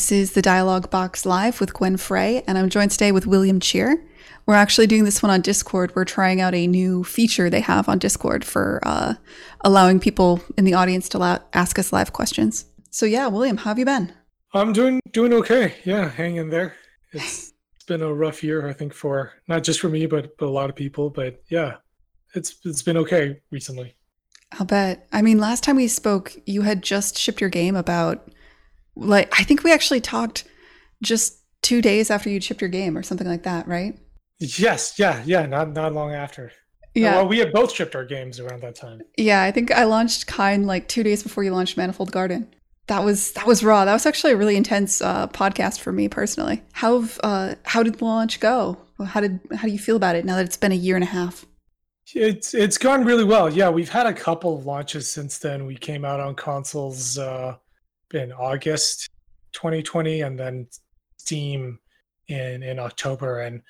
This is the Dialogue Box Live with Gwen Frey, and I'm joined today with William Chyr. We're actually doing this one on Discord. We're trying out a new feature they have on Discord for uh, allowing people in the audience to ask us live questions. So yeah, William, how have you been? I'm doing doing okay. Yeah, hanging in there. It's it's been a rough year, I think, for not just for me, but but a lot of people. But yeah, it's it's been okay recently. I'll bet. I mean, last time we spoke, you had just shipped your game about like I think we actually talked just two days after you'd shipped your game or something like that, right? Yes, yeah, yeah. Not not long after. Yeah. Well, we had both shipped our games around that time. Yeah, I think I launched Kine like two days before you launched Manifold Garden. That was that was raw. That was actually a really intense uh, podcast for me personally. How uh, how did the launch go? How did how do you feel about it now that it's been a year and a half? It's it's gone really well. Yeah, we've had a couple of launches since then. We came out on consoles uh, in August 2020, and then Steam in in October. And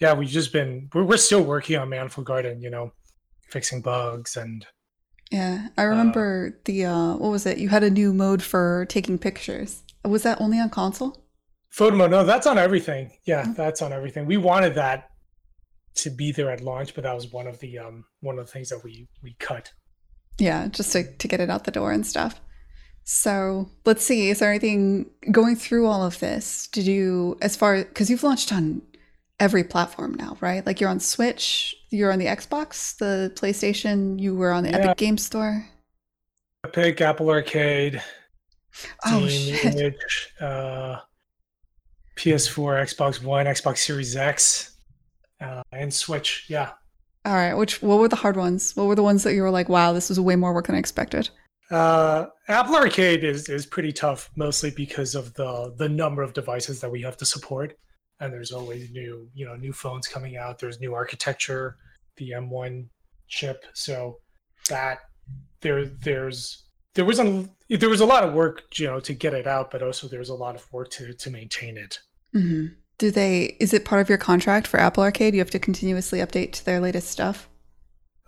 yeah, we've just been we're, we're still working on Manifold Garden. You know, fixing bugs and Yeah, I remember the uh, what was it? You had a new mode for taking pictures. Was that only on console? photo mode. No, that's on everything. Yeah, Oh. that's on everything. We wanted that to be there at launch, but that was one of the um one of the things that we we cut. Yeah, just to, to get it out the door and stuff. So let's see. Is there anything going through all of this? Did you, as far because you've launched on every platform now, right? Like you're on Switch, you're on the Xbox, the PlayStation, you were on the Yeah. Epic Game Store. Epic, Apple Arcade, Oh Steam, uh, PS4, Xbox One, Xbox Series X, uh, and Switch. Yeah. All right. Which what were the hard ones? What were the ones that you were like, wow, this was way more work than I expected? Uh, Apple Arcade is, is pretty tough, mostly because of the the number of devices that we have to support, and there's always new you know new phones coming out. There's new architecture, the M1 chip, so that there there's there was a there was a lot of work you know to get it out, but also there's a lot of work to to maintain it. hmm Do they? Is it part of your contract for Apple Arcade? You have to continuously update to their latest stuff.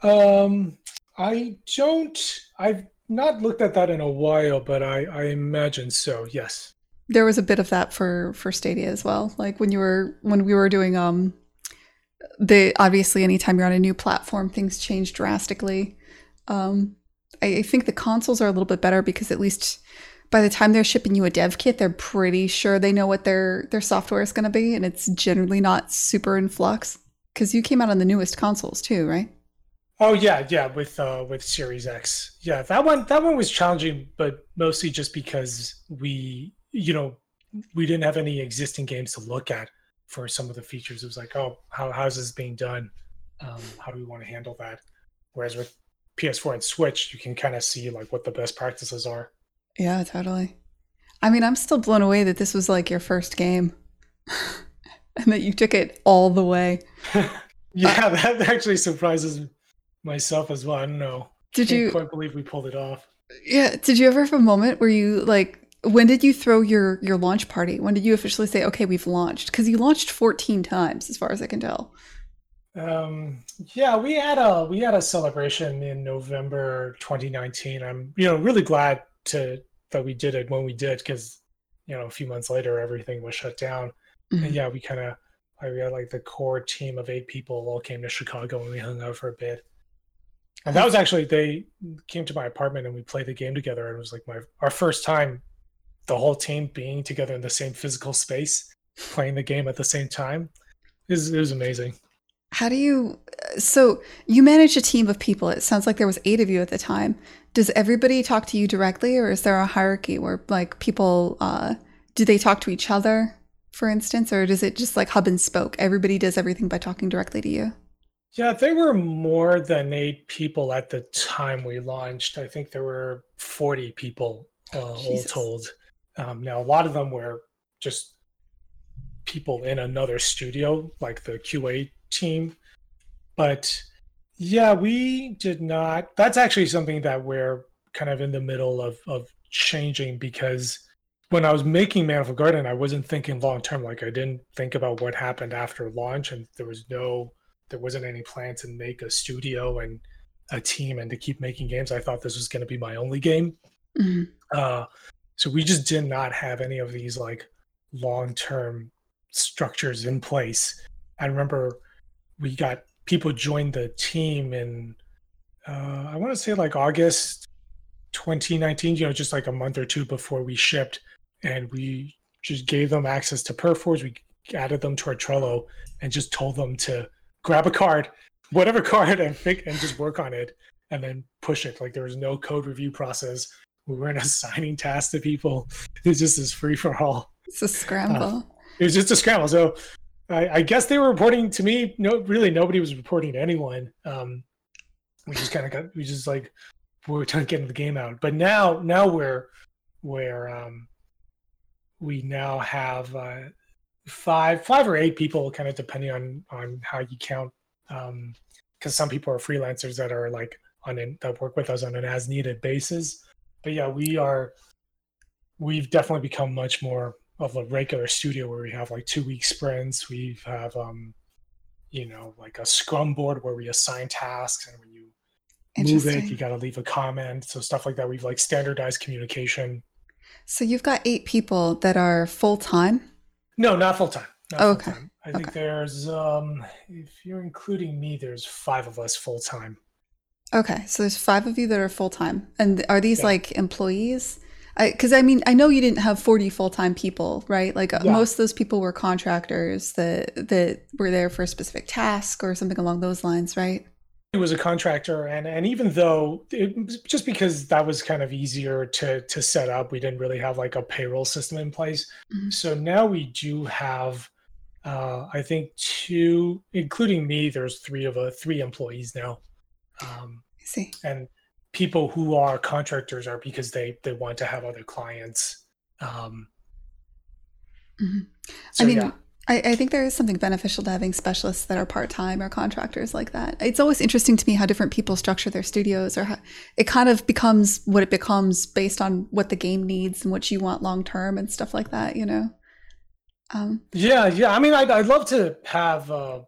Um, I don't. I've not looked at that in a while, but I I imagine so. Yes. There was a bit of that for for Stadia as well. Like when you were when we were doing um the obviously anytime you're on a new platform, things change drastically. Um I, I think the consoles are a little bit better because at least by the time they're shipping you a dev kit, they're pretty sure they know what their their software is going to be, and it's generally not super in flux. Because you came out on the newest consoles too, right? Oh yeah, yeah, with uh with Series X. Yeah, that one that one was challenging, but mostly just because we you know, we didn't have any existing games to look at for some of the features. It was like, oh, how how's this being done? Um, how do we want to handle that? Whereas with PS4 and Switch, you can kind of see like what the best practices are. Yeah, totally. I mean, I'm still blown away that this was like your first game and that you took it all the way. yeah, that actually surprises myself as well. I don't know. Did Can't you quite believe we pulled it off? Yeah, did you ever have a moment where you like when did you throw your your launch party? When did you officially say, "Okay, we've launched"? Cuz you launched 14 times as far as I can tell. Um, yeah, we had a we had a celebration in November 2019. I'm you know really glad to that we did it when we did because you know a few months later everything was shut down. Mhm. And yeah, we kind of we had like the core team of eight people all came to Chicago and we hung out for a bit. And that was actually they came to my apartment and we played the game together. And it was like my our first time, the whole team being together in the same physical space, playing the game at the same time. It was, it was amazing. How do you so you manage a team of people. It sounds like there was 8 of you at the time. Does everybody talk to you directly or is there a hierarchy where like people uh do they talk to each other for instance or does it just like hub and spoke? Everybody does everything by talking directly to you. Yeah, there were more than eight people at the time we launched. I think there were 40 people uh, all told. Um, now, a lot of them were just people in another studio, like the QA team. But yeah, we did not. That's actually something that we're kind of in the middle of, of changing because when I was making Manifold Garden, I wasn't thinking long term. Like, I didn't think about what happened after launch, and there was no there wasn't any plan to make a studio and a team and to keep making games. I thought this was going to be my only game. Mhm. Uh, So we just did not have any of these like long term structures in place. I remember we got people joined the team in uh, I want to say like August 2019, you know, just like a month or two before we shipped, and we just gave them access to Perforce. We added them to our Trello and just told them to grab a card, whatever card, and pick and just work on it, and then push it. Like there was no code review process. We weren't assigning tasks to people. It's just this free for all. It's a scramble. Uh, it was just a scramble. So I, I, guess they were reporting to me. No, really, nobody was reporting to anyone. Um, we just kind of got we just like we were trying to get the game out. But now now we're where um, we now have uh, five five or eight people, kind of depending on on how you count. um Because some people are freelancers that are like on an, that work with us on an as needed basis. But yeah, we are we've definitely become much more of a regular studio where we have like two week sprints. We have um, you know, like a scrum board where we assign tasks and when you move it, you got to leave a comment. So stuff like that. We've like standardized communication. So you've got eight people that are full time. No, not full time. Oh, okay. Full-time. I think there's um if you're including me, there's five of us full time. Okay, so there's five of you that are full time, and are these yeah. like employees? Because I, I, mean, I know you didn't have 40 full time people, right? Like uh, yeah. most of those people were contractors that that were there for a specific task or something along those lines, right? Was a contractor, and and even though it, just because that was kind of easier to to set up, we didn't really have like a payroll system in place. Mm-hmm. So now we do have, uh, I think two, including me. There's three of a uh, three employees now. Um, I see. And people who are contractors are because they they want to have other clients. Um, mm-hmm. so, I mean. Yeah I, I, think there is something beneficial to having specialists that are part time or contractors like that. It's always interesting to me how different people structure their studios, or how it kind of becomes what it becomes based on what the game needs and what you want long term and stuff like that. You know. Um, yeah, yeah. I mean, I'd, I'd love to have uh,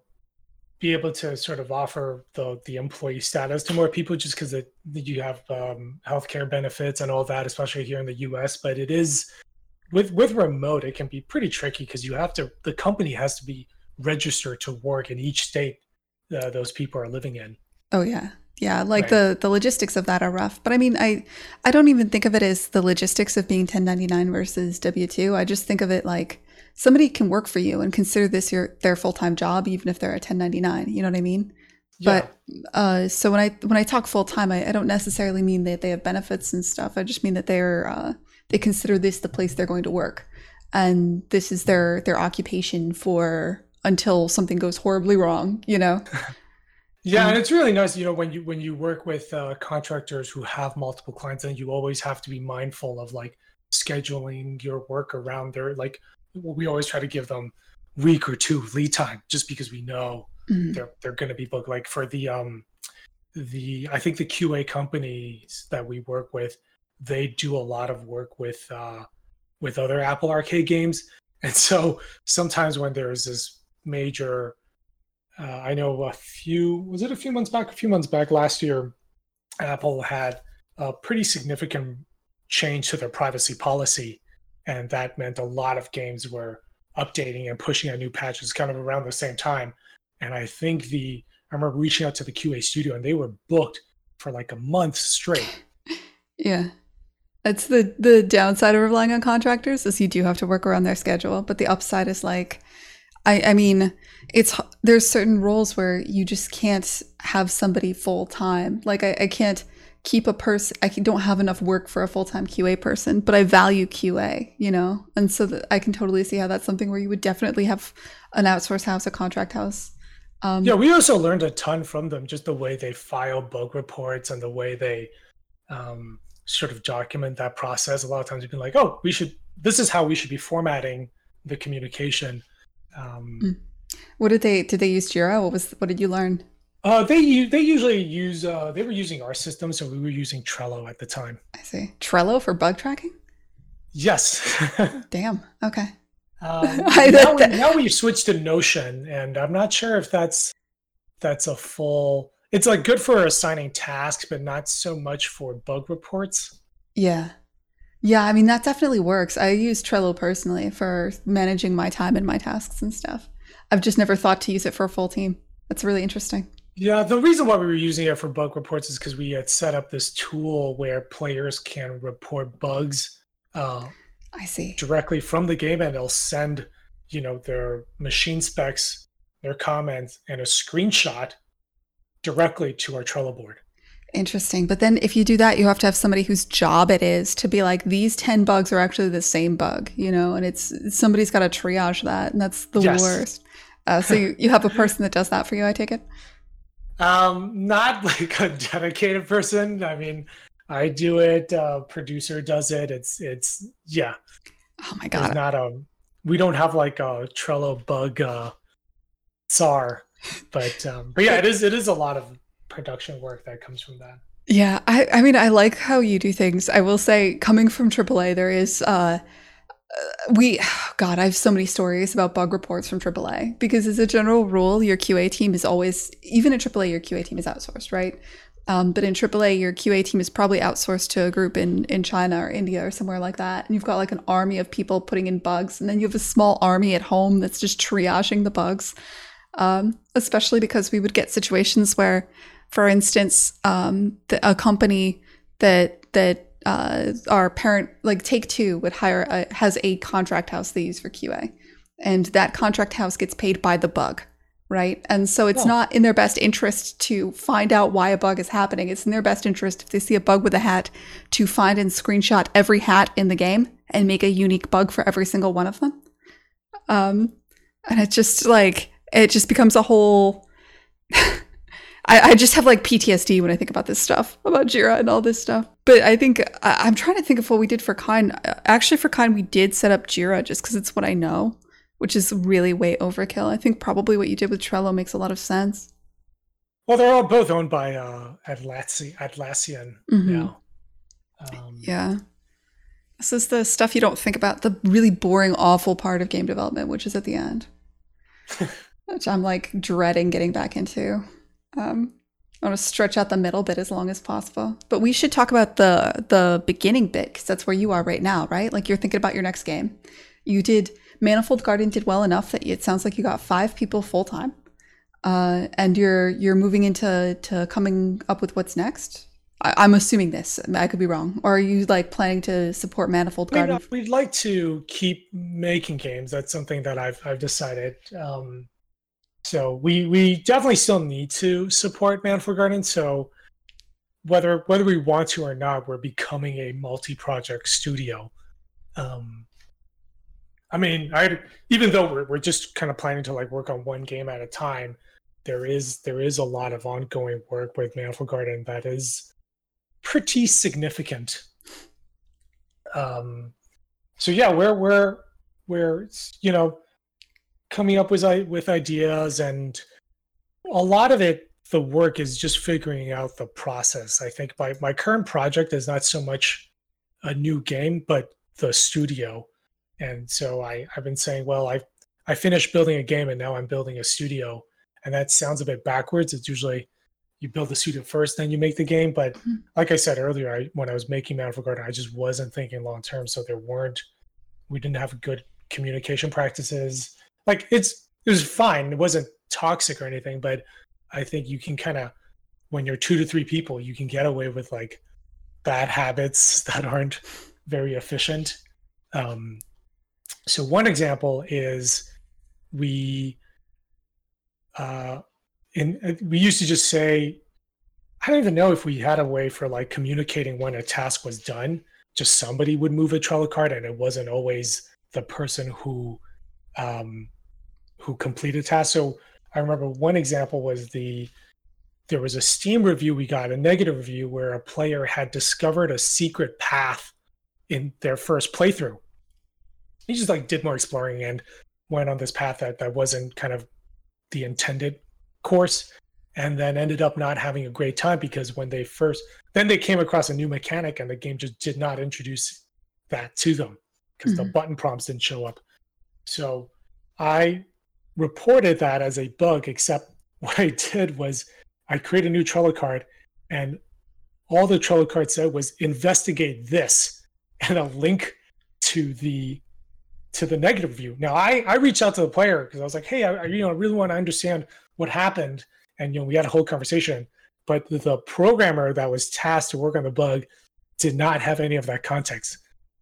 be able to sort of offer the the employee status to more people, just because you have um, healthcare benefits and all that, especially here in the U.S. But it is with with remote it can be pretty tricky because you have to the company has to be registered to work in each state uh, those people are living in. Oh yeah. Yeah like right. the the logistics of that are rough. But i mean i i don't even think of it as the logistics of being 1099 versus w2 i just think of it like somebody can work for you and consider this your their full-time job even if they're a 1099 you know what i mean? Yeah. but uh so when i when i talk full-time I, I don't necessarily mean that they have benefits and stuff. I just mean that they're uh they consider this the place they're going to work. And this is their their occupation for until something goes horribly wrong you know? Yeah um, and it's really nice you know when you when you work with uh, contractors who have multiple clients and you always have to be mindful of like scheduling your work around their like we always try to give them week or two lead time just because we know mm-hmm. they're they're going to be booked. Like for the um the i think the qa companies that we work with they do a lot of work with uh, with other Apple Arcade games, and so sometimes when there's this major, uh, I know a few was it a few months back, a few months back last year, Apple had a pretty significant change to their privacy policy, and that meant a lot of games were updating and pushing out new patches kind of around the same time. And I think the I remember reaching out to the QA studio and they were booked for like a month straight. Yeah. It's the the downside of relying on contractors is you do have to work around their schedule, but the upside is like I, I mean, it's there's certain roles where you just can't have somebody full time. Like I, I can't keep a person. I don't have enough work for a full time QA person, but I value QA, you know, and so that I can totally see how that's something where you would definitely have an outsource house, a contract house. Um, yeah, we also learned a ton from them, just the way they file bug reports and the way they um, sort of document that process. A lot of times you've been like, oh, we should, this is how we should be formatting the communication. Um, hmm. what did they, did they use Jira? What was, what did you learn? Uh, they they usually use uh, they were using our system, so we were using Trello at the time. I see Trello for bug tracking. Yes. Damn. Okay. Um, now, we, now we switched to Notion, and I'm not sure if that's that's a full it's like good for assigning tasks, but not so much for bug reports. Yeah. Yeah, I mean that definitely works. I use Trello personally for managing my time and my tasks and stuff. I've just never thought to use it for a full team. That's really interesting. Yeah, the reason why we were using it for bug reports is because we had set up this tool where players can report bugs. Uh, I see directly from the game, and they'll send, you know, their machine specs, their comments, and a screenshot directly to our Trello board. Interesting. But then if you do that, you have to have somebody whose job it is to be like, these 10 bugs are actually the same bug, you know, and it's somebody's got to triage that. And that's the yes. worst. Uh, so you, you have a person that does that for you, I take it? Um, not like a dedicated person. I mean, I do it. Uh, producer does it. It's it's yeah. Oh my god! It's not a. We don't have like a Trello bug uh, czar, but um, but yeah, it is it is a lot of production work that comes from that. Yeah, I I mean I like how you do things. I will say, coming from AAA, there is uh we god i have so many stories about bug reports from aaa because as a general rule your qa team is always even in aaa your qa team is outsourced right um, but in aaa your qa team is probably outsourced to a group in, in china or india or somewhere like that and you've got like an army of people putting in bugs and then you have a small army at home that's just triaging the bugs um, especially because we would get situations where for instance um, the, a company that that uh, our parent like take two would hire a, has a contract house they use for qa and that contract house gets paid by the bug right? And so it's oh. not in their best interest to find out why a bug is happening. It's in their best interest if they see a bug with a hat to find and screenshot every hat in the game and make a unique bug for every single one of them. Um and it's just like it just becomes a whole I, I, just have like PTSD when I think about this stuff, about Jira and all this stuff. But I think I, am trying to think of what we did for Kine. Actually, for Kine, we did set up Jira just because it's what I know, which is really way overkill. I think probably what you did with Trello makes a lot of sense. Well, they're all both owned by uh, Atlassian, Atlassian mm-hmm. now. Um, yeah. This is the stuff you don't think about, the really boring, awful part of game development, which is at the end, which I'm like dreading getting back into. Um, I want to stretch out the middle bit as long as possible. But we should talk about the the beginning bit because that's where you are right now, right? Like you're thinking about your next game. You did Manifold Garden did well enough that it sounds like you got five people full time, uh, and you're you're moving into to coming up with what's next. I, am assuming this. I could be wrong. Or are you like planning to support Manifold Garden? We'd, we'd like to keep making games. That's something that I've I've decided. Um, so we we definitely still need to support Manifold Garden. So whether whether we want to or not, we're becoming a multi-project studio. Um, I mean, I even though we're we're just kind of planning to like work on one game at a time, there is there is a lot of ongoing work with Manifold Garden that is pretty significant. Um, so yeah, we're we're we're you know coming up with with ideas and a lot of it the work is just figuring out the process. I think my, my current project is not so much a new game but the studio. And so i i've been saying well i i finished building a game and now i'm building a studio. And that sounds a bit backwards. It's usually you build the studio first then you make the game. But mm-hmm. like i said earlier I, when i was making manifold garden i just wasn't thinking long term. So there weren't we didn't have good communication practices like it's it was fine. It wasn't toxic or anything, but I think you can kind of when you're two to three people, you can get away with like bad habits that aren't very efficient. Um, so one example is we uh, in uh, we used to just say I don't even know if we had a way for like communicating when a task was done. Just somebody would move a Trello card, and it wasn't always the person who um, who completed tasks. So I remember one example was the there was a Steam review we got, a negative review where a player had discovered a secret path in their first playthrough. He just like did more exploring and went on this path that, that wasn't kind of the intended course and then ended up not having a great time because when they first then they came across a new mechanic and the game just did not introduce that to them because mm-hmm. the button prompts didn't show up so i reported that as a bug, except what I did was I created a new Trello card and all the Trello card said was investigate this. and a link to the to the negative review. Now I I reached out to the player because I was like, hey, I you know I really want to understand what happened, and you know we had a whole conversation. But the programmer that was tasked to work on the bug did not have any of that context.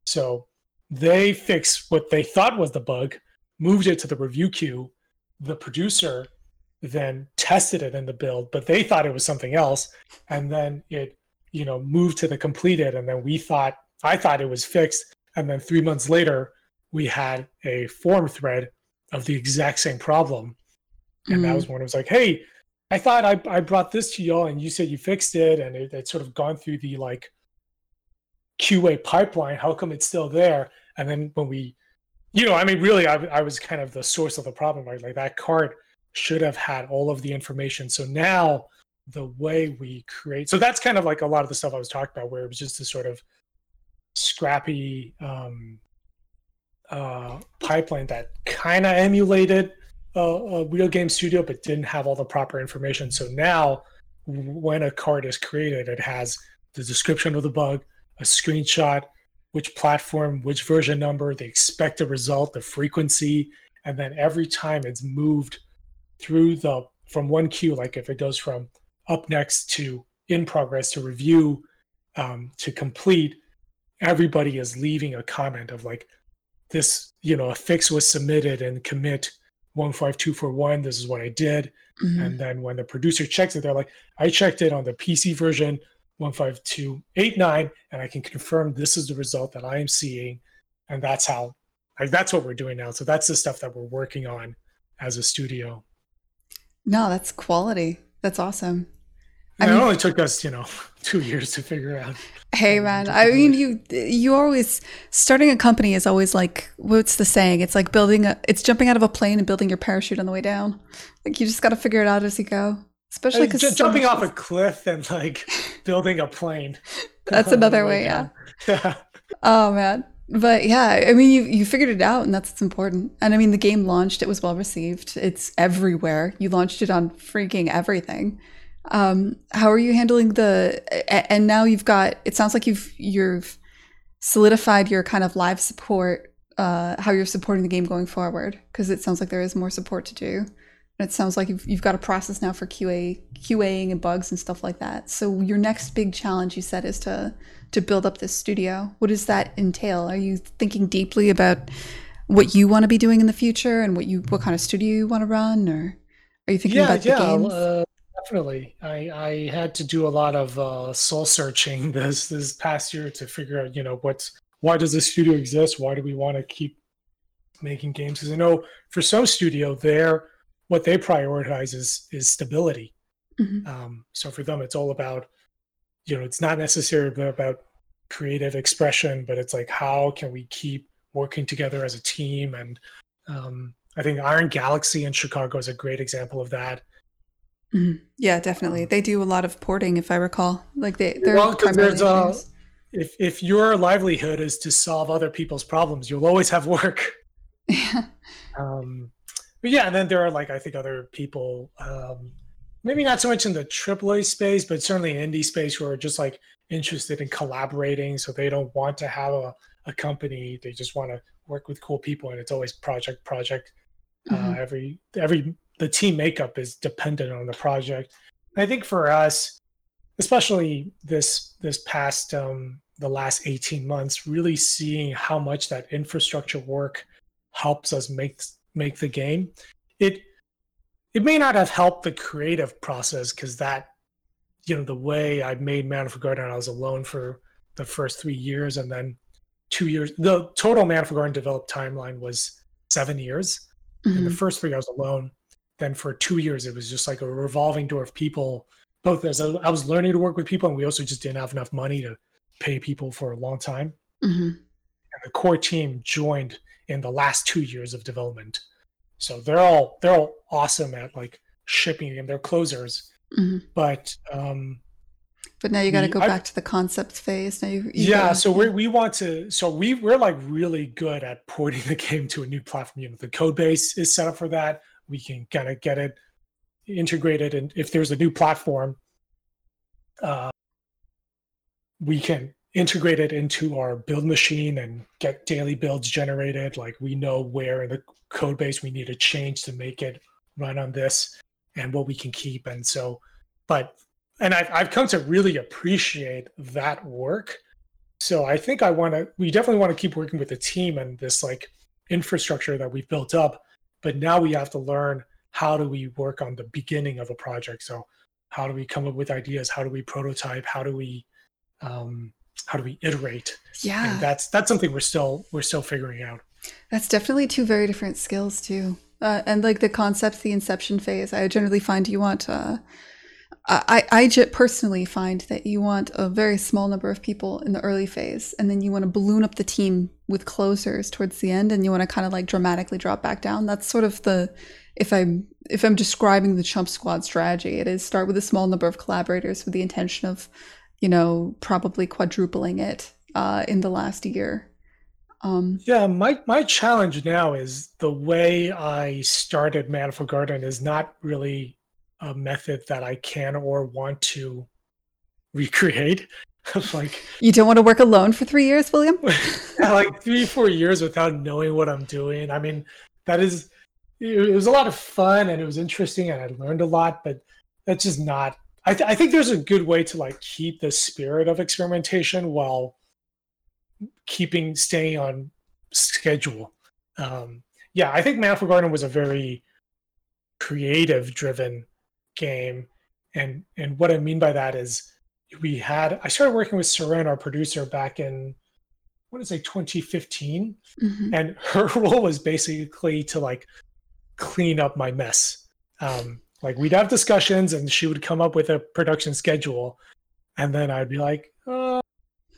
So they fixed what they thought was the bug, moved it to the review queue. The producer then tested it in the build, but they thought it was something else, and then it you know moved to the completed, and then we thought I thought it was fixed, and then three months later we had a forum thread of the exact same problem, and mm. that was when it was like, hey, I thought I, I brought this to y'all, and you said you fixed it, and it, it's sort of gone through the like QA pipeline. How come it's still there? And then when we, you know, I mean, really, I, I was kind of the source of the problem, right? Like that card should have had all of the information. So now the way we create, so that's kind of like a lot of the stuff I was talking about, where it was just this sort of scrappy um, uh, pipeline that kind of emulated a, a real game studio, but didn't have all the proper information. So now, when a card is created, it has the description of the bug, a screenshot, which platform, which version number, the expected result, the frequency, and then every time it's moved through the from one queue, like if it goes from up next to in progress to review um, to complete, everybody is leaving a comment of like this, you know, a fix was submitted and commit 15241. This is what I did. Mm-hmm. And then when the producer checks it, they're like, I checked it on the PC version 15289, and I can confirm this is the result that I am seeing. And that's how, like, that's what we're doing now. So that's the stuff that we're working on as a studio. No, that's quality. That's awesome. I mean, it only took us, you know, two years to figure out. Hey, man. I mean, you you always starting a company is always like what's the saying? It's like building a. It's jumping out of a plane and building your parachute on the way down. Like you just got to figure it out as you go. Especially because so jumping off a cliff and like building a plane. That's another way, yeah. yeah. Oh man. But yeah, I mean you you figured it out and that's what's important. And I mean the game launched, it was well received. It's everywhere. You launched it on freaking everything. Um how are you handling the and now you've got it sounds like you've you've solidified your kind of live support uh how you're supporting the game going forward because it sounds like there is more support to do. It sounds like you've, you've got a process now for QA, QAing and bugs and stuff like that. So your next big challenge, you said, is to to build up this studio. What does that entail? Are you thinking deeply about what you want to be doing in the future and what you what kind of studio you want to run, or are you thinking yeah, about yeah, the games? Uh, definitely. I I had to do a lot of uh, soul searching this this past year to figure out, you know, what's why does this studio exist? Why do we want to keep making games? Because I know for some studio, they're what they prioritize is is stability. Mm-hmm. Um, so for them, it's all about you know it's not necessarily about creative expression, but it's like how can we keep working together as a team? And um, I think Iron Galaxy in Chicago is a great example of that. Mm-hmm. Yeah, definitely. Um, they do a lot of porting, if I recall. Like they, they're well, there's a, if if your livelihood is to solve other people's problems, you'll always have work. Yeah. Um, but yeah, and then there are like I think other people, um, maybe not so much in the AAA space, but certainly in indie space who are just like interested in collaborating. So they don't want to have a, a company; they just want to work with cool people, and it's always project project. Uh, mm-hmm. Uh, every every the team makeup is dependent on the project. And I think for us, especially this this past um, the last 18 months really seeing how much that infrastructure work helps us make make the game. It it may not have helped the creative process because that you know the way I made Manifold Garden, I was alone for the first three years, and then two years. The total Manifold Garden developed timeline was seven years. Mm-hmm. In the first three, I was alone. Then for two years, it was just like a revolving door of people. Both as I was learning to work with people, and we also just didn't have enough money to pay people for a long time. Mm-hmm. And the core team joined in the last two years of development. So they're all they're all awesome at like shipping and they're closers. Mm-hmm. But um but now you got to go back to the concept phase. Now you, you yeah. Gotta, so we we want to. So we we're like really good at porting the game to a new platform. You know, the code base is set up for that. We can kind of get it integrated, and if there's a new platform, uh, we can integrate it into our build machine and get daily builds generated. Like we know where in the code base we need to change to make it run on this and what we can keep. And so, but, and I've, I've come to really appreciate that work. So I think I want to, we definitely want to keep working with the team and this like infrastructure that we've built up. But now we have to learn how do we work on the beginning of a project. So how do we come up with ideas? How do we prototype? How do we, um, how do we iterate? Yeah. and that's that's something we're still we're still figuring out. That's definitely two very different skills too. Uh, and like the concept the inception phase i generally find you want uh, I, I personally find that you want a very small number of people in the early phase, and then you want to balloon up the team with closers towards the end, and you want to kind of like dramatically drop back down. That's sort of the if I'm if I'm describing the chump squad strategy, it is start with a small number of collaborators with the intention of you know, probably quadrupling it uh, in the last year. Um, yeah, my my challenge now is the way I started Manifold Garden is not really a method that I can or want to recreate. like you don't want to work alone for three years, William. yeah, like three four years without knowing what I'm doing. I mean, that is it was a lot of fun and it was interesting and I learned a lot, but that's just not I, th- I think there's a good way to like keep the spirit of experimentation while keeping staying on schedule. Um, yeah, I think Manifold Garden was a very creative driven game, and and what I mean by that is we had I started working with Seren, our producer, back in what is it 2015, mm-hmm. and her role was basically to like clean up my mess. Um, like we'd have discussions, and she would come up with a production schedule, and then I'd be like, uh,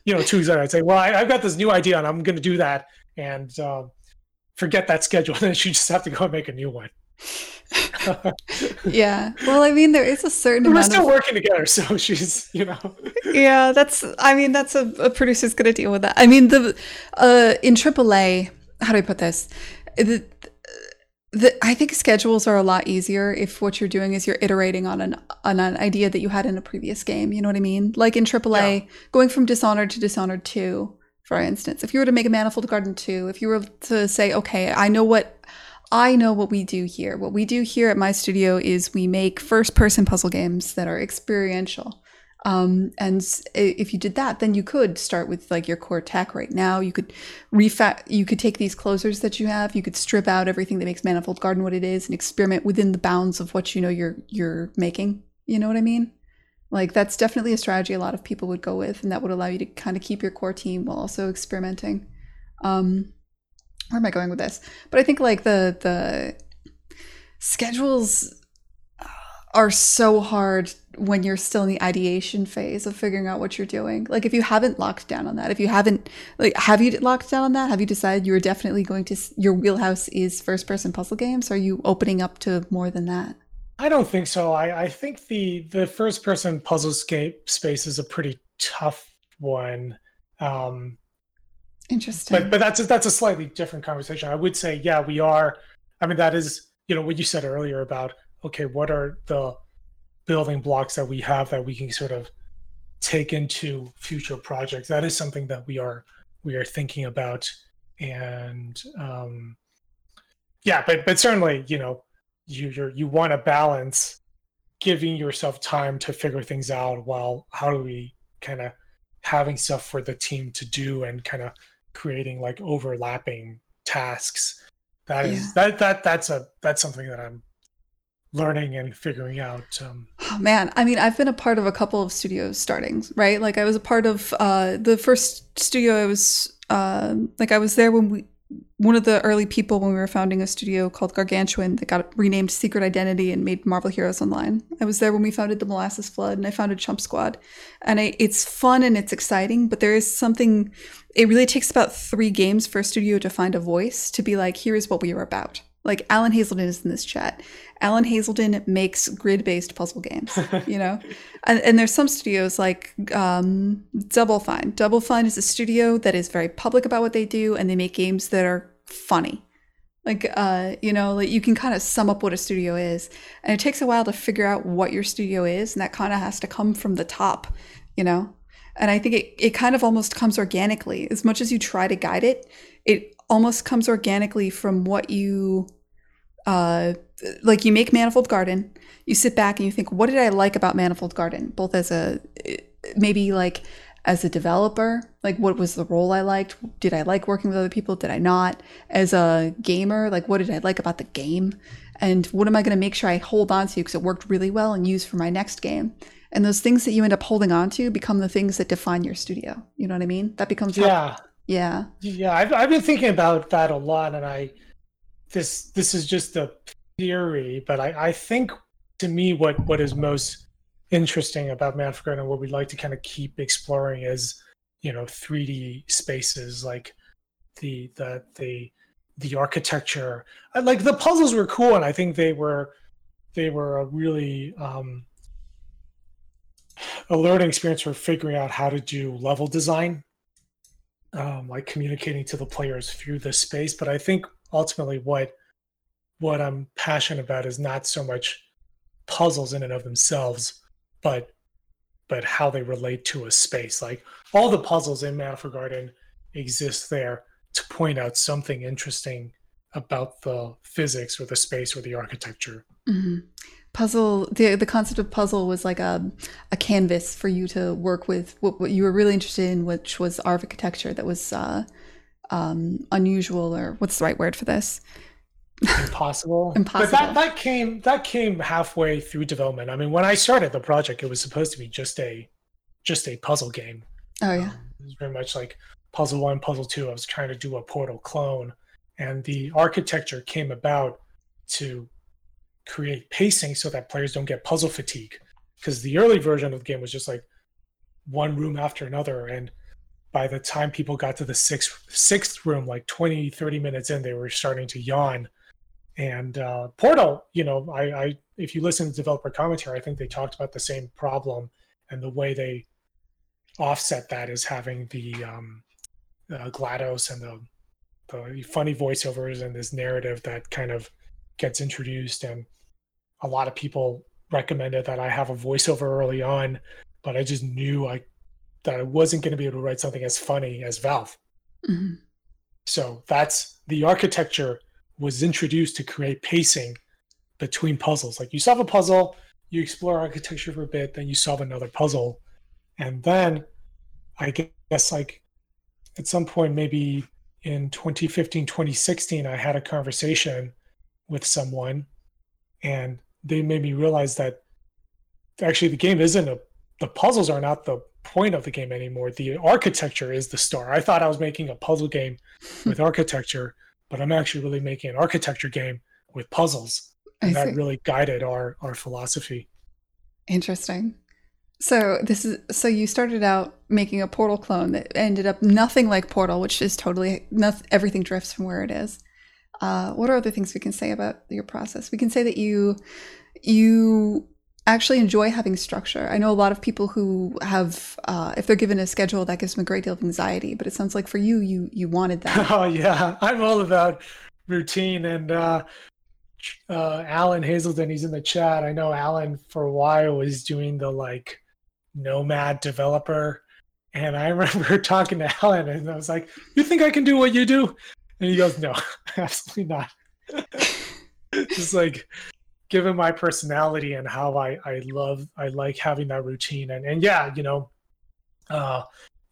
you know, two I'd say, well, I, have got this new idea, and I'm going to do that, and um, forget that schedule, and then she just have to go and make a new one. yeah. Well, I mean, there is a certain. We're still of... working together, so she's, you know. yeah, that's. I mean, that's a, a producer's going to deal with that. I mean, the uh, in AAA, how do I put this? The, the, I think schedules are a lot easier if what you're doing is you're iterating on an on an idea that you had in a previous game. You know what I mean? Like in AAA, yeah. going from Dishonored to Dishonored 2, for instance. If you were to make a Manifold Garden 2, if you were to say, okay, I know what I know what we do here. What we do here at my studio is we make first person puzzle games that are experiential. Um, and if you did that, then you could start with like your core tech right now. You could refat, you could take these closers that you have, you could strip out everything that makes Manifold Garden what it is and experiment within the bounds of what you know you're you're making. You know what I mean? Like that's definitely a strategy a lot of people would go with, and that would allow you to kind of keep your core team while also experimenting. Um, where am I going with this? But I think like the the schedules are so hard when you're still in the ideation phase of figuring out what you're doing. Like if you haven't locked down on that, if you haven't like have you locked down on that? Have you decided you're definitely going to your wheelhouse is first person puzzle games? Are you opening up to more than that? I don't think so. I, I think the the first person puzzle scape space is a pretty tough one. Um Interesting. But but that's a, that's a slightly different conversation. I would say yeah, we are I mean that is you know what you said earlier about okay, what are the building blocks that we have that we can sort of take into future projects? That is something that we are we are thinking about, and um, yeah, but but certainly, you know, you you you want to balance giving yourself time to figure things out while how do we kind of having stuff for the team to do and kind of creating like overlapping tasks that is yeah. that that that's a that's something that i'm learning and figuring out um... oh man. I mean i've been a part of a couple of studio startings right? Like i was a part of uh the first studio i was uh, like i was there when we one of the early people when we were founding a studio called gargantuan that got renamed secret identity and made marvel heroes online. I was there when we founded the molasses flood and i founded chump squad. And I, it's fun and it's exciting but there is something it really takes about three games for a studio to find a voice to be like here is what we are about like Alan Hazelden is in this chat. Alan Hazelden makes grid-based puzzle games, you know, and, and, there's some studios like um, Double Fine. Double Fine is a studio that is very public about what they do, and they make games that are funny. Like, uh, you know, like you can kind of sum up what a studio is, and it takes a while to figure out what your studio is, and that kind of has to come from the top, you know. And I think it, it kind of almost comes organically. As much as you try to guide it, it almost comes organically from what you uh like you make Manifold Garden, you sit back and you think, what did I like about Manifold Garden? Both as a maybe like as a developer, like what was the role I liked? Did I like working with other people? Did I not? As a gamer, like what did I like about the game? And what am I going to make sure I hold on to because it worked really well and use for my next game? And those things that you end up holding on to become the things that define your studio. You know what I mean? That becomes yeah, how, yeah, yeah. I've I've been thinking about that a lot, and I this this is just a theory, but I I think to me what what is most interesting about Manifold and what we'd like to kind of keep exploring is you know 3D spaces like the the the the architecture. Like the puzzles were cool and i think they were they were a really um a learning experience for figuring out how to do level design um like communicating to the players through the space but i think ultimately what what i'm passionate about is not so much puzzles in and of themselves but but how they relate to a space like all the puzzles in manifold garden exist there to point out something interesting about the physics or the space or the architecture. Mm-hmm. Puzzle. The the concept of puzzle was like a a canvas for you to work with. What, what you were really interested in, which was architecture that was uh, um, unusual, or what's the right word for this? Impossible. Impossible. But that that came that came halfway through development. I mean, when I started the project, it was supposed to be just a just a puzzle game. Oh yeah. Um, it was very much like puzzle one, puzzle two, I was trying to do a portal clone. And the architecture came about to create pacing so that players don't get puzzle fatigue. Because the early version of the game was just like one room after another. And by the time people got to the sixth sixth room, like 20, 30 minutes in, they were starting to yawn. And uh, Portal, you know, I, I if you listen to developer commentary, I think they talked about the same problem and the way they offset that is having the um, uh, GLaDOS and the, the funny voiceovers and this narrative that kind of gets introduced. And a lot of people recommended that I have a voiceover early on, but I just knew I that I wasn't going to be able to write something as funny as Valve. Mm-hmm. So that's the architecture was introduced to create pacing between puzzles. Like you solve a puzzle, you explore architecture for a bit, then you solve another puzzle. And then I guess like at some point, maybe in 2015, 2016, I had a conversation with someone and they made me realize that actually the game isn't a, the puzzles are not the point of the game anymore. The architecture is the star. I thought I was making a puzzle game with architecture, but I'm actually really making an architecture game with puzzles. And that really guided our, our philosophy. Interesting. So this is so you started out making a Portal clone that ended up nothing like Portal, which is totally nothing, everything drifts from where it is. Uh, what are other things we can say about your process? We can say that you you actually enjoy having structure. I know a lot of people who have, uh, if they're given a schedule, that gives them a great deal of anxiety. But it sounds like for you, you you wanted that. Oh yeah, I'm all about routine and. Uh, uh, Alan Hazelden, he's in the chat. I know Alan for a while was doing the like nomad developer. And I remember talking to Alan and I was like, You think I can do what you do? And he goes, No, absolutely not. Just like given my personality and how I, I love I like having that routine. And and yeah, you know, uh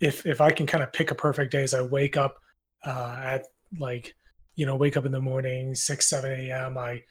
if if I can kind of pick a perfect day as I wake up uh at like, you know, wake up in the morning, six, seven AM, I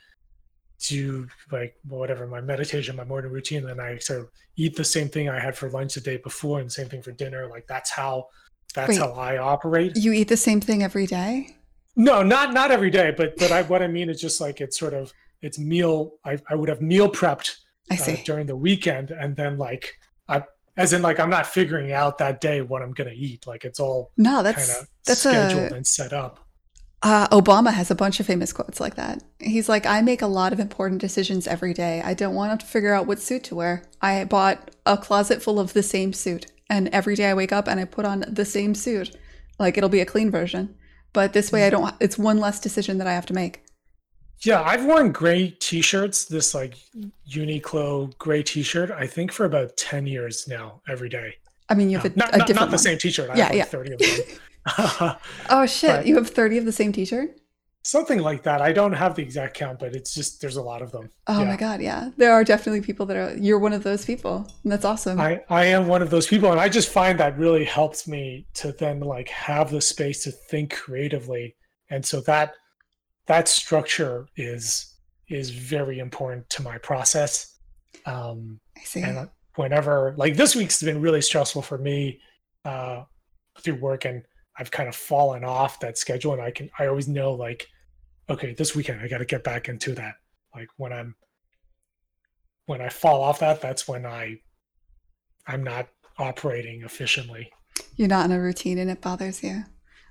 do like whatever my meditation, my morning routine, and I sort of eat the same thing I had for lunch the day before, and same thing for dinner. Like that's how that's Wait, how I operate. You eat the same thing every day? No, not not every day, but but I what I mean is just like it's sort of it's meal. I I would have meal prepped I see. Uh, during the weekend, and then like I as in like I'm not figuring out that day what I'm gonna eat. Like it's all no, that's that's scheduled a, and set up. Uh, Obama has a bunch of famous quotes like that. He's like, I make a lot of important decisions every day. I don't want to figure out what suit to wear. I bought a closet full of the same suit, and every day I wake up and I put on the same suit. Like it'll be a clean version, but this way I don't. It's one less decision that I have to make. Yeah, I've worn gray T-shirts. This like Uniqlo gray T-shirt. I think for about ten years now, every day. I mean, you have a, not, a not, different not the one. same t-shirt. I Yeah, have like yeah. 30 of them. Oh shit! You have thirty of the same T-shirt. Something like that. I don't have the exact count, but it's just there's a lot of them. Oh Yeah. my god, yeah. There are definitely people that are. You're one of those people. And that's awesome. I, I am one of those people and I just find that really helps me to then like have the space to think creatively. And so that that structure is is very important to my process. Um I see. and whenever like this week's been really stressful for me uh through work and I've kind of fallen off that schedule and I can I always know like okay this weekend I got to get back into that like when I'm when I fall off that that's when I I'm not operating efficiently You're not in a routine, and it bothers you.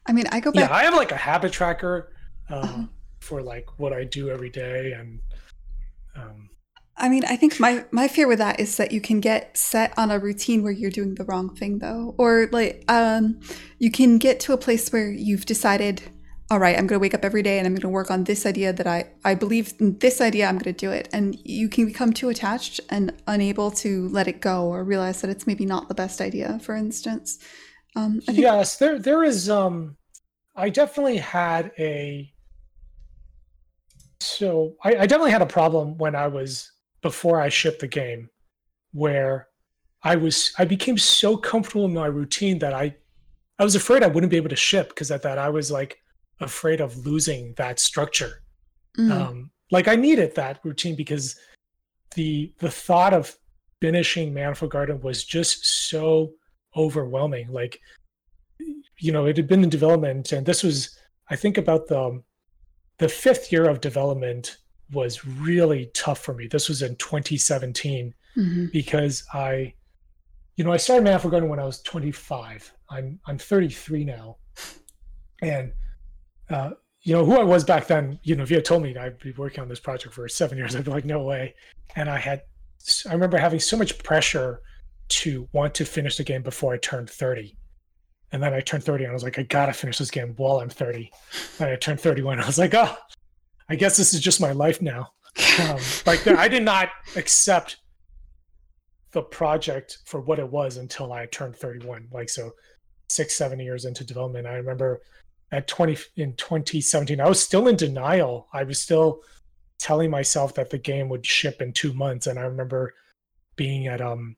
I mean, I go yeah back. I have like a habit tracker uh, Uh-huh. For like what I do every day and um I mean, I think my my fear with that is that you can get set on a routine where you're doing the wrong thing, though, or like um, you can get to a place where you've decided, all right, I'm going to wake up every day and I'm going to work on this idea that I I believe in this idea. I'm going to do it, and you can become too attached and unable to let it go or realize that it's maybe not the best idea. For instance, um, I think yes there there is um i definitely had a so I, I definitely had a problem when i was before i shipped the game where i was i became so comfortable in my routine that i i was afraid i wouldn't be able to ship because I thought i was like afraid of losing that structure mm, um, like I needed that routine because the the thought of finishing Manifold Garden was just so overwhelming. Like, you know, it had been in development, and this was I think about the the fifth year of development was really tough for me. This was in 2017 mhm. because I, you know, I started Manifold Garden when I was 25. I'm I'm 33 now, and uh, you know who I was back then. You know, if you had told me I'd be working on this project for seven years, I'd be like, no way. And I had, I remember having so much pressure to want to finish the game before I turned 30. And then I turned 30 and I was like, I gotta finish this game while I'm 30. And I turned 31. I was like, oh, I guess this is just my life now. Um, like I did not accept the project for what it was until I turned 31. Like so, six, seven years into development. I remember at 20 in 2017, I was still in denial. I was still telling myself that the game would ship in two months, and I remember being at um,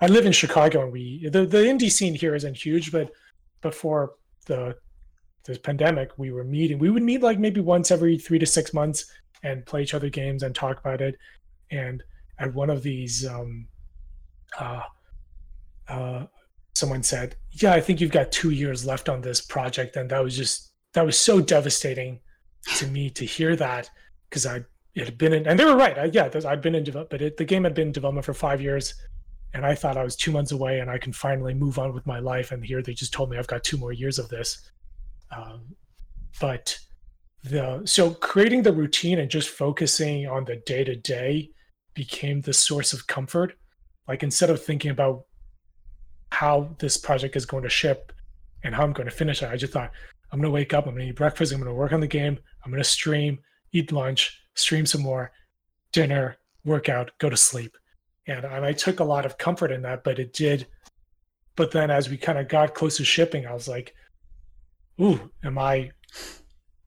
I live in Chicago, and we the the indie scene here isn't huge, but before the this pandemic, we were meeting. We would meet like maybe once every three to six months and play each other games and talk about it. And at one of these, um, uh, uh, someone said, "Yeah, I think you've got two years left on this project," and that was just that was so devastating to me to hear that because I it had been in, and they were right. I, yeah, I'd been in development, but it, the game had been in development for five years, and I thought I was two months away and I can finally move on with my life. And here they just told me I've got two more years of this. Um, but the so creating the routine and just focusing on the day to day became the source of comfort. Like instead of thinking about how this project is going to ship and how I'm going to finish it, I just thought I'm going to wake up, I'm going to eat breakfast, I'm going to work on the game, I'm going to stream, eat lunch, stream some more, dinner, workout, go to sleep. And, and I took a lot of comfort in that, but it did. But then as we kind of got close to shipping, I was like, ooh, am I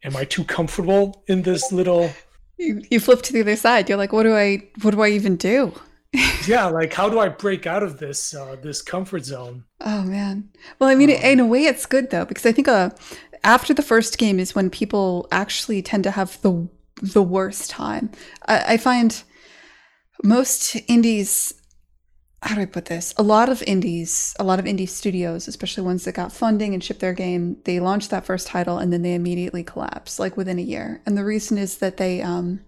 am I too comfortable in this little You you flip to the other side. You're like, what do I what do I even do? yeah, like how do I break out of this uh this comfort zone? Oh man. Well, I mean, Um, in a way, it's good though because I think uh, after the first game is when people actually tend to have the the worst time. I, I find most indies. How do I put this? A lot of indies, a lot of indie studios, especially ones that got funding and shipped their game, they launch that first title and then they immediately collapse, like within a year. And the reason is that they um,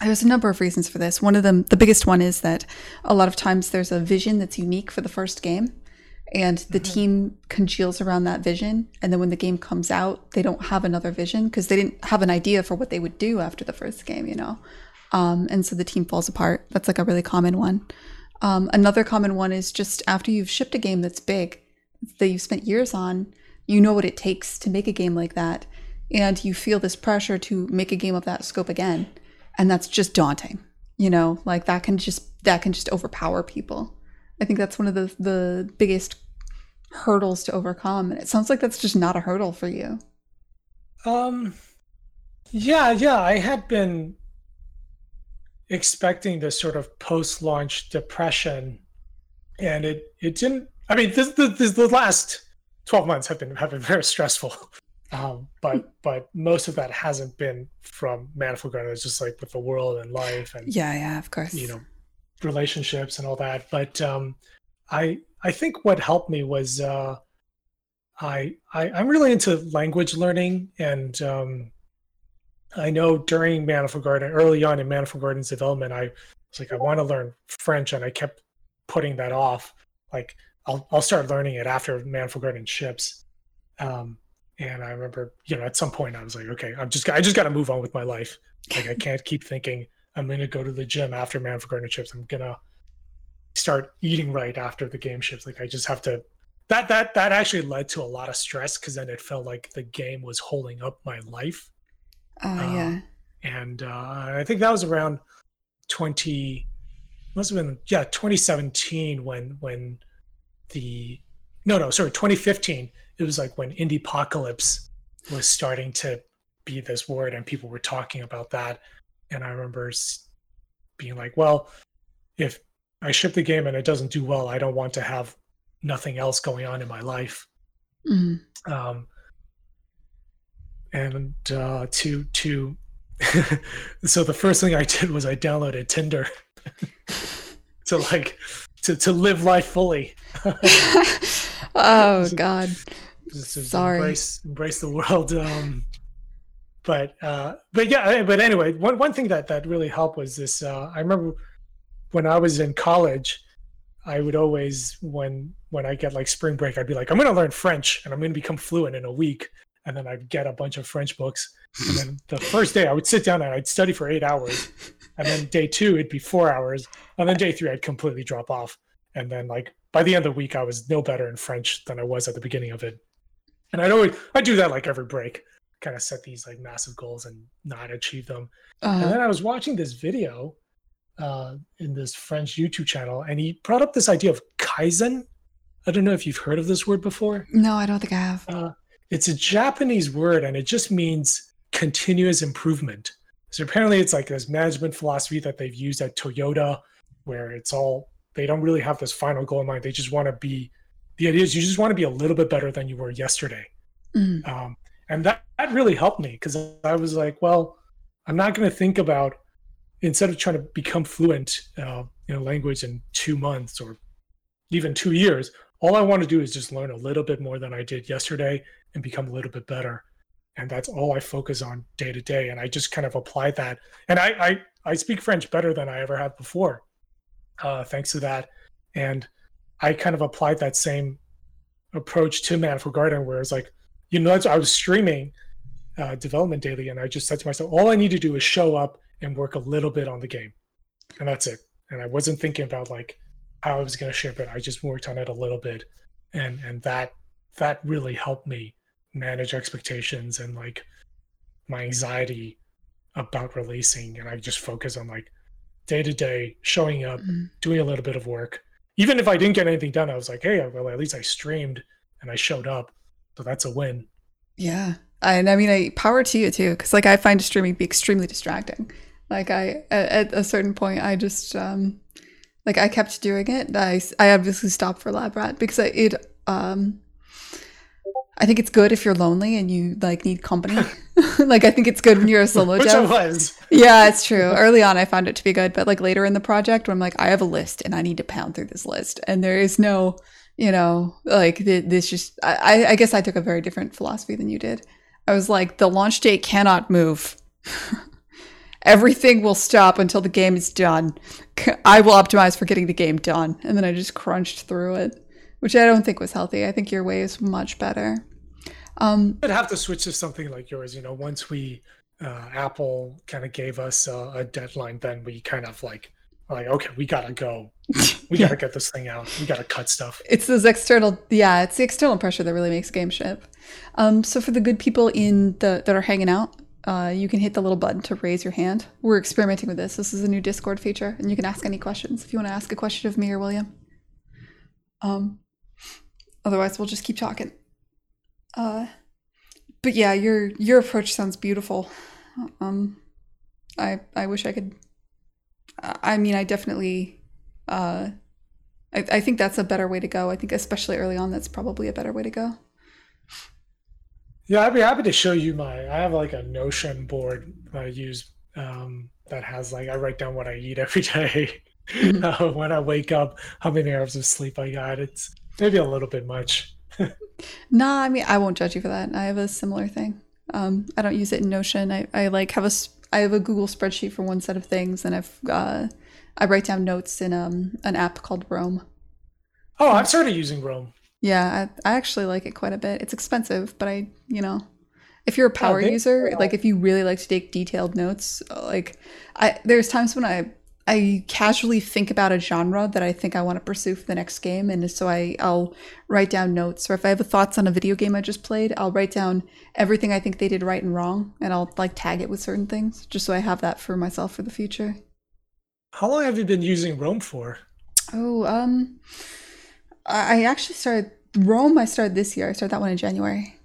there's a number of reasons for this. One of them, the biggest one, is that a lot of times there's a vision that's unique for the first game, and the Mhm. team congeals around that vision. And then when the game comes out, they don't have another vision because they didn't have an idea for what they would do after the first game, you know? Um, and so the team falls apart. That's like a really common one. Um, another common one is just after you've shipped a game that's big, that you've spent years on, you know what it takes to make a game like that. And you feel this pressure to make a game of that scope again and that's just daunting you know like that can just that can just overpower people i think that's one of the the biggest hurdles to overcome. And it sounds like that's just not a hurdle for you. Um, yeah, yeah, I had been expecting this sort of post-launch depression, and it it didn't. I mean, this, this the last twelve months have been have been very stressful, um, but but most of that hasn't been from Manifold Garden. It's just like with the world and life and yeah, yeah, of course, you know, relationships and all that. But um, I I think what helped me was uh, I, I am really into language learning, and um, I know during Manifold Garden, early on in Manifold Garden's development, I was like, I want to learn French, and I kept putting that off. Like, I'll I'll start learning it after Manifold Garden ships. Um, and I remember, you know, at some point, I was like, okay, I'm just I just got to move on with my life. Like, I can't keep thinking I'm to go to the gym after Manifold Garden ships. I'm gonna start eating right after the game ships. Like, I just have to that that that actually led to a lot of stress because then it felt like the game was holding up my life. Oh uh, yeah. And uh, I think that was around twenty. Must have been yeah 2017 when when the no no sorry 2015 it was like when indie apocalypse was starting to be this word and people were talking about that and i remember being like well if i ship the game and it doesn't do well i don't want to have nothing else going on in my life. Mm-hmm. Um, and uh, to to so the first thing I did was I downloaded Tinder to like to to live life fully. oh God, just, just sorry. Embrace embrace the world. Um, but uh, but yeah, but anyway, one one thing that that really helped was this. Uh, I remember when I was in college, I would always when when I get like spring break, I'd be like, I'm going to learn French and I'm going to become fluent in a week. And then I'd get a bunch of French books. And then the first day I would sit down and I'd study for eight hours. And then day two, it'd be four hours. And then day three, I'd completely drop off. And then like by the end of the week, I was no better in French than I was at the beginning of it. And I'd always, I do that like every break, kind of set these like massive goals and not achieve them. Uh-huh. And then I was watching this video uh, in this French YouTube channel, and he brought up this idea of kaizen. I don't know if you've heard of this word before. No, I don't think I have. Uh, it's a Japanese word, and it just means continuous improvement. So apparently, it's like this management philosophy that they've used at Toyota, where it's all they don't really have this final goal in mind. They just want to be. The idea is you just want to be a little bit better than you were yesterday, mm. um, and that that really helped me because I was like, well, I'm not going to think about instead of trying to become fluent uh, in a language in two months or even two years, all I want to do is just learn a little bit more than I did yesterday and become a little bit better. And that's all I focus on day to day. And I just kind of apply that. And I I, I speak French better than I ever have before, uh, thanks to that. And I kind of applied that same approach to Manifold Garden, where it's like, you know, I was streaming uh, development daily, and I just said to myself, all I need to do is show up and work a little bit on the game, and that's it. And I wasn't thinking about like how I was going to ship it. I just worked on it a little bit, and and that that really helped me manage expectations and like my anxiety about releasing. And I just focus on like day to day showing up, mm-hmm. doing a little bit of work. Even if I didn't get anything done, I was like, hey, well, at least I streamed and I showed up, so that's a win. Yeah, and I mean, I power to you too, because like I find streaming be extremely distracting. Like I at, a certain point, I just um, like I kept doing it. I I obviously stopped for Lab Rat because I, it um. I think it's good if you're lonely and you like need company. like I think it's good when you're a solo Which dev. was. Yeah, it's true. Early on I found it to be good, but like later in the project when I'm like I have a list and I need to pound through this list and there is no, you know, like this just I I guess I took a very different philosophy than you did. I was like the launch date cannot move. Everything will stop until the game is done. I will optimize for getting the game done. And then I just crunched through it, which I don't think was healthy. I think your way is much better. Um, I'd have to switch to something like yours. You know, once we, uh, Apple kind of gave us a, a deadline, then we kind of like, like, okay, we gotta go. We yeah. gotta get this thing out. We gotta cut stuff. It's those external, yeah, it's the external pressure that really makes game ship. Um, so for the good people in the that are hanging out, uh, you can hit the little button to raise your hand. We're experimenting with this. This is a new Discord feature, and you can ask any questions if you want to ask a question of me or William. Um, Otherwise, we'll just keep talking. Uh, but yeah, your your approach sounds beautiful. Um, I I wish I could. I mean, I definitely. Uh, I I think that's a better way to go. I think especially early on, that's probably a better way to go. Yeah, I'd be happy to show you my. I have like a Notion board that I use um, that has like I write down what I eat every day. Uh, when I wake up, how many hours of sleep I got. It's maybe a little bit much. nah, I mean I won't judge you for that. I have a similar thing. Um, I don't use it in Notion. I, I like have a I have a Google spreadsheet for one set of things, and I've uh, I write down notes in um an app called Roam. Oh, I've started using Roam. Yeah, I, I actually like it quite a bit. It's expensive, but I you know if you're a power yeah, user, like if you really like to take detailed notes, like I there's times when I I casually think about a genre that I think I want to pursue for the next game, and so I I'll write down notes. Or if I have thoughts on a video game I just played, I'll write down everything I think they did right and wrong, and I'll like tag it with certain things, just so I have that for myself for the future. How long have you been using Roam for? Oh, um, I actually started Roam. I started this year. I started that one in January.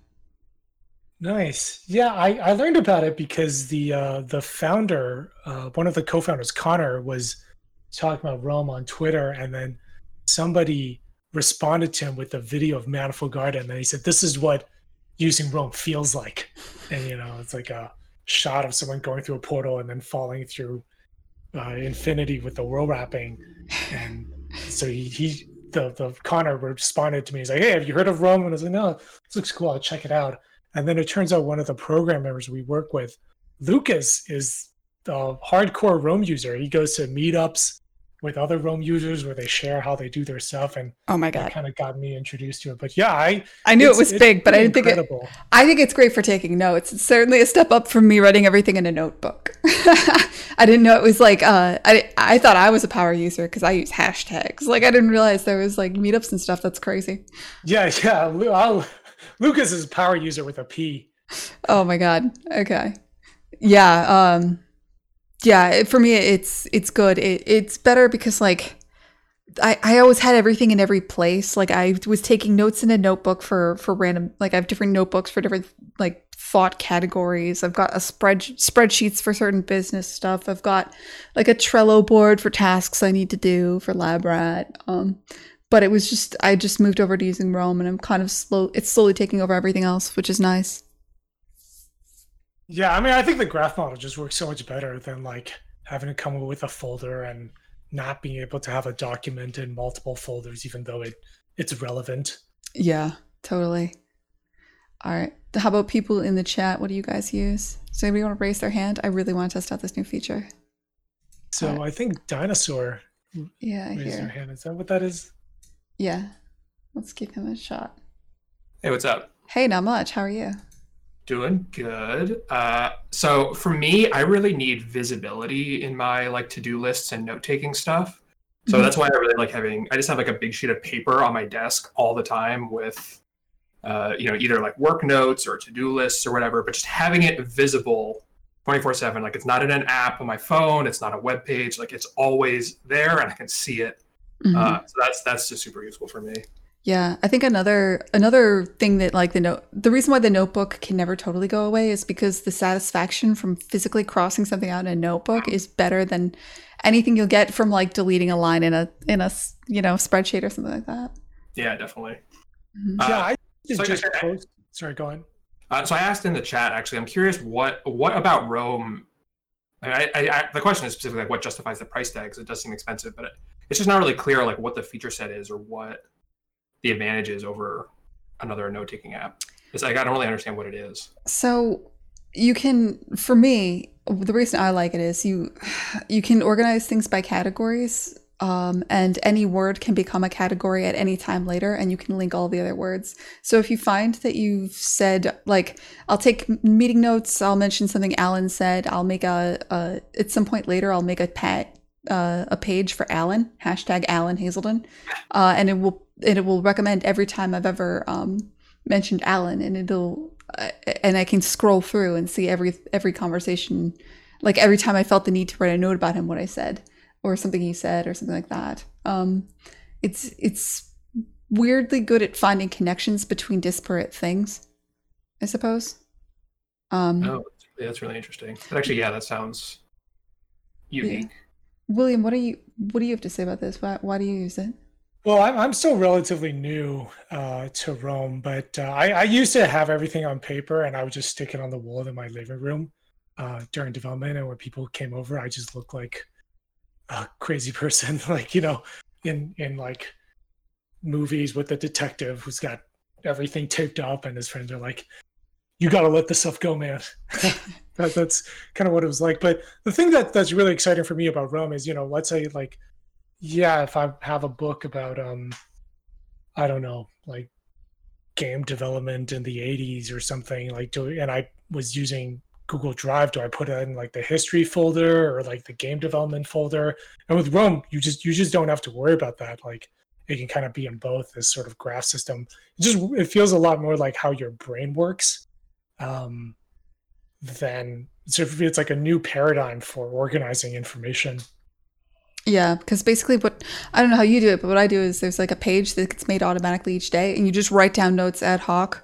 Nice. Yeah, I, I learned about it because the uh, the founder, uh, one of the co-founders, Conor, was talking about Roam on Twitter, and then somebody responded to him with a video of Manifold Garden, and he said, "This is what using Roam feels like," and you know, it's like a shot of someone going through a portal and then falling through uh, infinity with the world wrapping, and so he, he the the Conor responded to me. He's like, "Hey, have you heard of Roam?" And I was like, "No, this looks cool. I'll check it out." And then it turns out one of the program members we work with, Lucas, is a hardcore Roam user. He goes to meetups with other Roam users where they share how they do their stuff, and oh my god, kind of got me introduced to it. But yeah, I I knew it was big, but I didn't incredible. think it. I think it's great for taking notes. It's certainly a step up from me writing everything in a notebook. I didn't know it was like uh, I I thought I was a power user because I use hashtags. Like I didn't realize there was like meetups and stuff. That's crazy. Yeah, yeah. I'll, Lucas is a power user with a P. Oh my god. Okay. Yeah. Um. Yeah. For me, it's it's good. It, it's better because like. I, I always had everything in every place. Like I was taking notes in a notebook for for random like I have different notebooks for different like thought categories. I've got a spread spreadsheets for certain business stuff. I've got like a Trello board for tasks I need to do for lab rat. Um but it was just I just moved over to using Roam, and I'm kind of slow. It's slowly taking over everything else, which is nice. Yeah, I mean, I think the graph model just works so much better than like having to come up with a folder and not being able to have a document in multiple folders, even though it it's relevant. Yeah, totally. All right. How about people in the chat? What do you guys use? Does anybody want to raise their hand? I really want to test out this new feature. So right. I think dinosaur. Yeah, raise their hand. Is that what that is? Yeah. Let's give him a shot. Hey, what's up? Hey, not much. How are you? Doing good. Uh, so for me, I really need visibility in my like to-do lists and note-taking stuff. So mm-hmm. that's why I really like having. I just have like a big sheet of paper on my desk all the time with, uh, you know, either like work notes or to-do lists or whatever. But just having it visible 24/7, like it's not in an app on my phone. It's not a web page. Like it's always there, and I can see it Mm-hmm. Uh, so that's that's just super useful for me. Yeah, I think another another thing that like the note the reason why the notebook can never totally go away is because the satisfaction from physically crossing something out in a notebook is better than anything you'll get from like deleting a line in a in a you know spreadsheet or something like that. Yeah, definitely. Mm-hmm. Uh, yeah, I so just I, post. Sorry, go on. Uh, so I asked in the chat. Actually, I'm curious what what about Roam I, I, I, the question is specifically like what justifies the price tag because it does seem expensive, but it, it's just not really clear like what the feature set is or what the advantage is over another note taking app. It's like I don't really understand what it is. So you can for me the reason I like it is you you can organize things by categories um, and any word can become a category at any time later and you can link all the other words so if you find that you've said like i'll take meeting notes i'll mention something alan said i'll make a, a at some point later i'll make a pet uh, a page for Alan, hashtag Alan Hazelden, uh, and it will it will recommend every time I've ever um, mentioned Alan, and it'll uh, and I can scroll through and see every every conversation, like every time I felt the need to write a note about him, what I said, or something he said, or something like that. Um, it's it's weirdly good at finding connections between disparate things. I suppose. Um, Oh, that's really interesting. But actually, yeah, that sounds unique. William, what do you what do you have to say about this? Why why do you use it? Well, I'm, I'm still relatively new uh, to Roam, but uh, I, I used to have everything on paper and I would just stick it on the wall in my living room uh, during development. And when people came over, I just looked like a crazy person, like, you know, in, in like movies with the detective who's got everything taped up and his friends are like, you got to let this stuff go, man. that, that's kind of what it was like. But the thing that that's really exciting for me about Roam is, you know, let's say like, yeah, if I have a book about um I don't know, like game development in the 80s or something like do and I was using Google Drive, do I put it in like the history folder or like the game development folder? And with Roam, you just you just don't have to worry about that. Like it can kind of be in both this sort of graph system. It just it feels a lot more like how your brain works. Um than so it's like a new paradigm for organizing information. Yeah, because basically what I don't know how you do it, but what I do is there's like a page that gets made automatically each day, and you just write down notes ad hoc,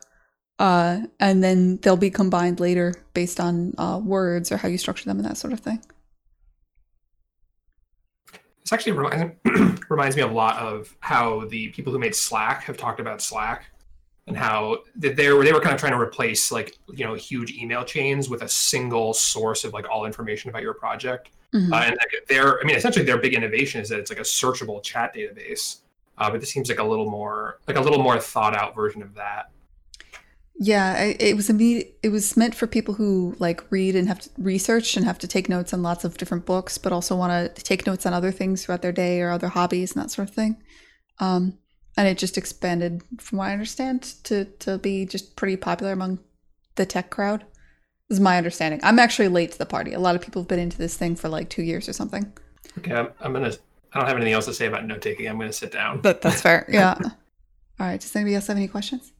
uh, and then they'll be combined later based on uh, words or how you structure them and that sort of thing. This actually reminds reminds me a lot of how the people who made Slack have talked about Slack and how they were they were kind of trying to replace like you know huge email chains with a single source of like all information about your project. Mhm. Uh, and like, their, I mean, essentially their big innovation is that it's like a searchable chat database. Uh, but this seems like a little more, like a little more thought out version of that. Yeah, I- it was immediate. It was meant for people who like read and have to research and have to take notes on lots of different books, but also want to take notes on other things throughout their day or other hobbies and that sort of thing. Um, and it just expanded, from what I understand, to to be just pretty popular among the tech crowd. Is my understanding. I'm actually late to the party. A lot of people have been into this thing for like two years or something. Okay, I'm, I'm gonna. I don't have anything else to say about note taking. I'm gonna sit down. But that's fair. Yeah. All right. Does anybody else have any questions?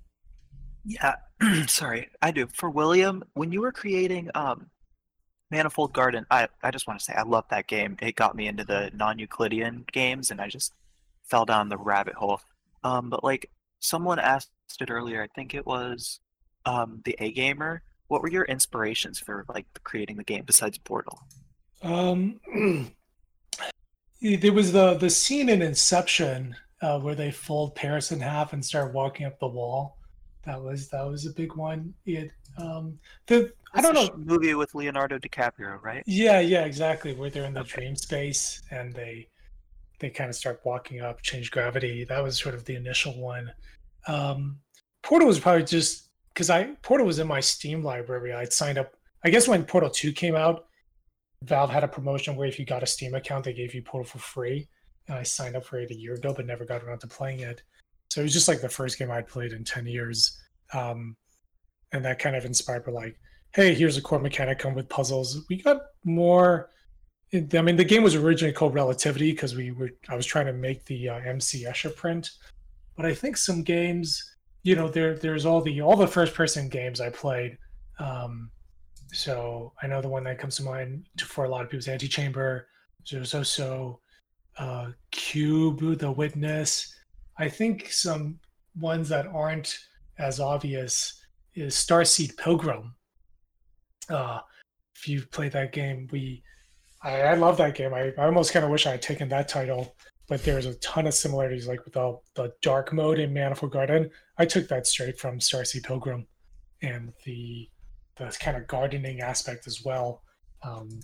Yeah, sorry, I do. For William, when you were creating um, Manifold Garden, I, I just want to say I love that game. It got me into the non-Euclidean games, and I just fell down the rabbit hole. Um, but like someone asked it earlier, I think it was um, the A Gamer. What were your inspirations for like creating the game besides Portal? Um, there was the the scene in Inception uh, where they fold Paris in half and start walking up the wall. That was that was a big one. It um the I don't know. movie with Leonardo DiCaprio, right? Yeah, yeah, exactly. Where they're in the Okay. dream space and they they kind of start walking up, change gravity. That was sort of the initial one. Um, Portal was probably just because I Portal was in my Steam library. I'd signed up. I guess when Portal Two came out, Valve had a promotion where if you got a Steam account, they gave you Portal for free. And I signed up for it a year ago, but never got around to playing it. So it was just like the first game I'd played in ten years. Um, and that kind of inspired me, like, hey, here's a core mechanic come with puzzles. We got more. I mean, the game was originally called Relativity because we were. I was trying to make the uh, MC Escher print, but I think some games, you know, there there's all the all the first person games I played. Um, so I know the one that comes to mind for a lot of people is Antichamber. There's also uh, Cube, The Witness. I think some ones that aren't as obvious is Starseed Pilgrim. Uh, if you've played that game, we I, I love that game. I, I almost kind of wish I had taken that title, but there's a ton of similarities, like with the the dark mode in Manifold Garden. I took that straight from Starseed Pilgrim, and the the kind of gardening aspect as well. Um,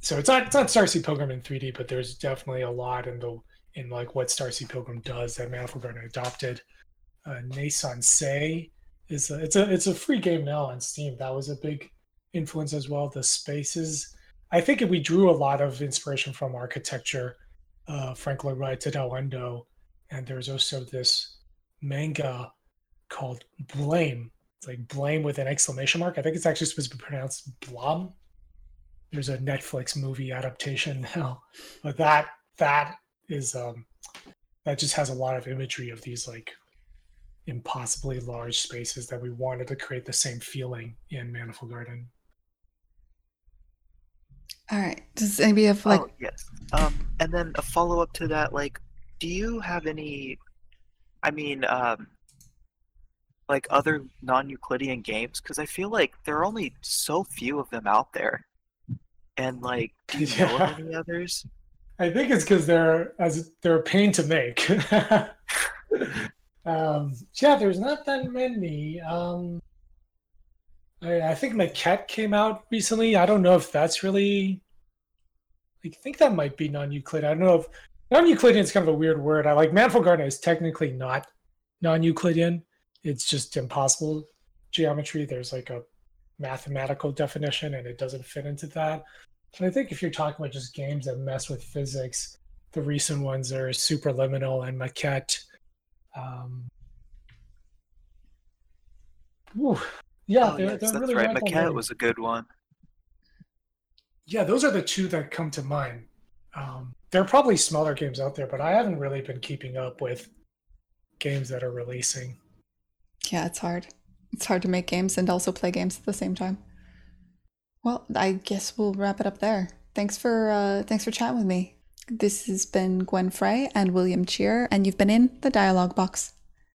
so it's not it's not Starseed Pilgrim in 3D, but there's definitely a lot in the in like what Starseed Pilgrim does that Manifold Garden adopted. Uh, NaissanceE is a, it's a it's a free game now on Steam. That was a big influence as well. The spaces, I think we drew a lot of inspiration from architecture. Uh, Frank Lloyd Wright, Tadao Ando, and there's also this manga called Blame. It's like Blame with an exclamation mark. I think it's actually supposed to be pronounced Blom. There's a Netflix movie adaptation now, but that that is um that just has a lot of imagery of these like impossibly large spaces that we wanted to create the same feeling in Manifold Garden. All right. Does anybody have like? oh yes. Um, and then a follow up to that, like, do you have any I mean, um, like other non-Euclidean games? Because I feel like there are only so few of them out there. And like, do you know of any others? I think it's because they're as they're a pain to make. um, yeah, there's not that many. Um, I, I think Maquette came out recently. I don't know if that's really. I think that might be non-Euclidean. I don't know if non-Euclidean is kind of a weird word. I like Manifold Garden is technically not non-Euclidean. It's just impossible geometry. There's like a mathematical definition, and it doesn't fit into that. But I think if you're talking about just games that mess with physics, the recent ones are Superliminal and Maquette. Um, whew. Yeah, oh, they're, yes, they're that's really right. not that Maquette many. was a good one. Yeah, those are the two that come to mind. Um, there are probably smaller games out there, but I haven't really been keeping up with games that are releasing. Yeah, it's hard. It's hard to make games and also play games at the same time. Well, I guess we'll wrap it up there. Thanks for uh, thanks for chatting with me. This has been Gwen Frey and William Chyr, and you've been in the dialogue box.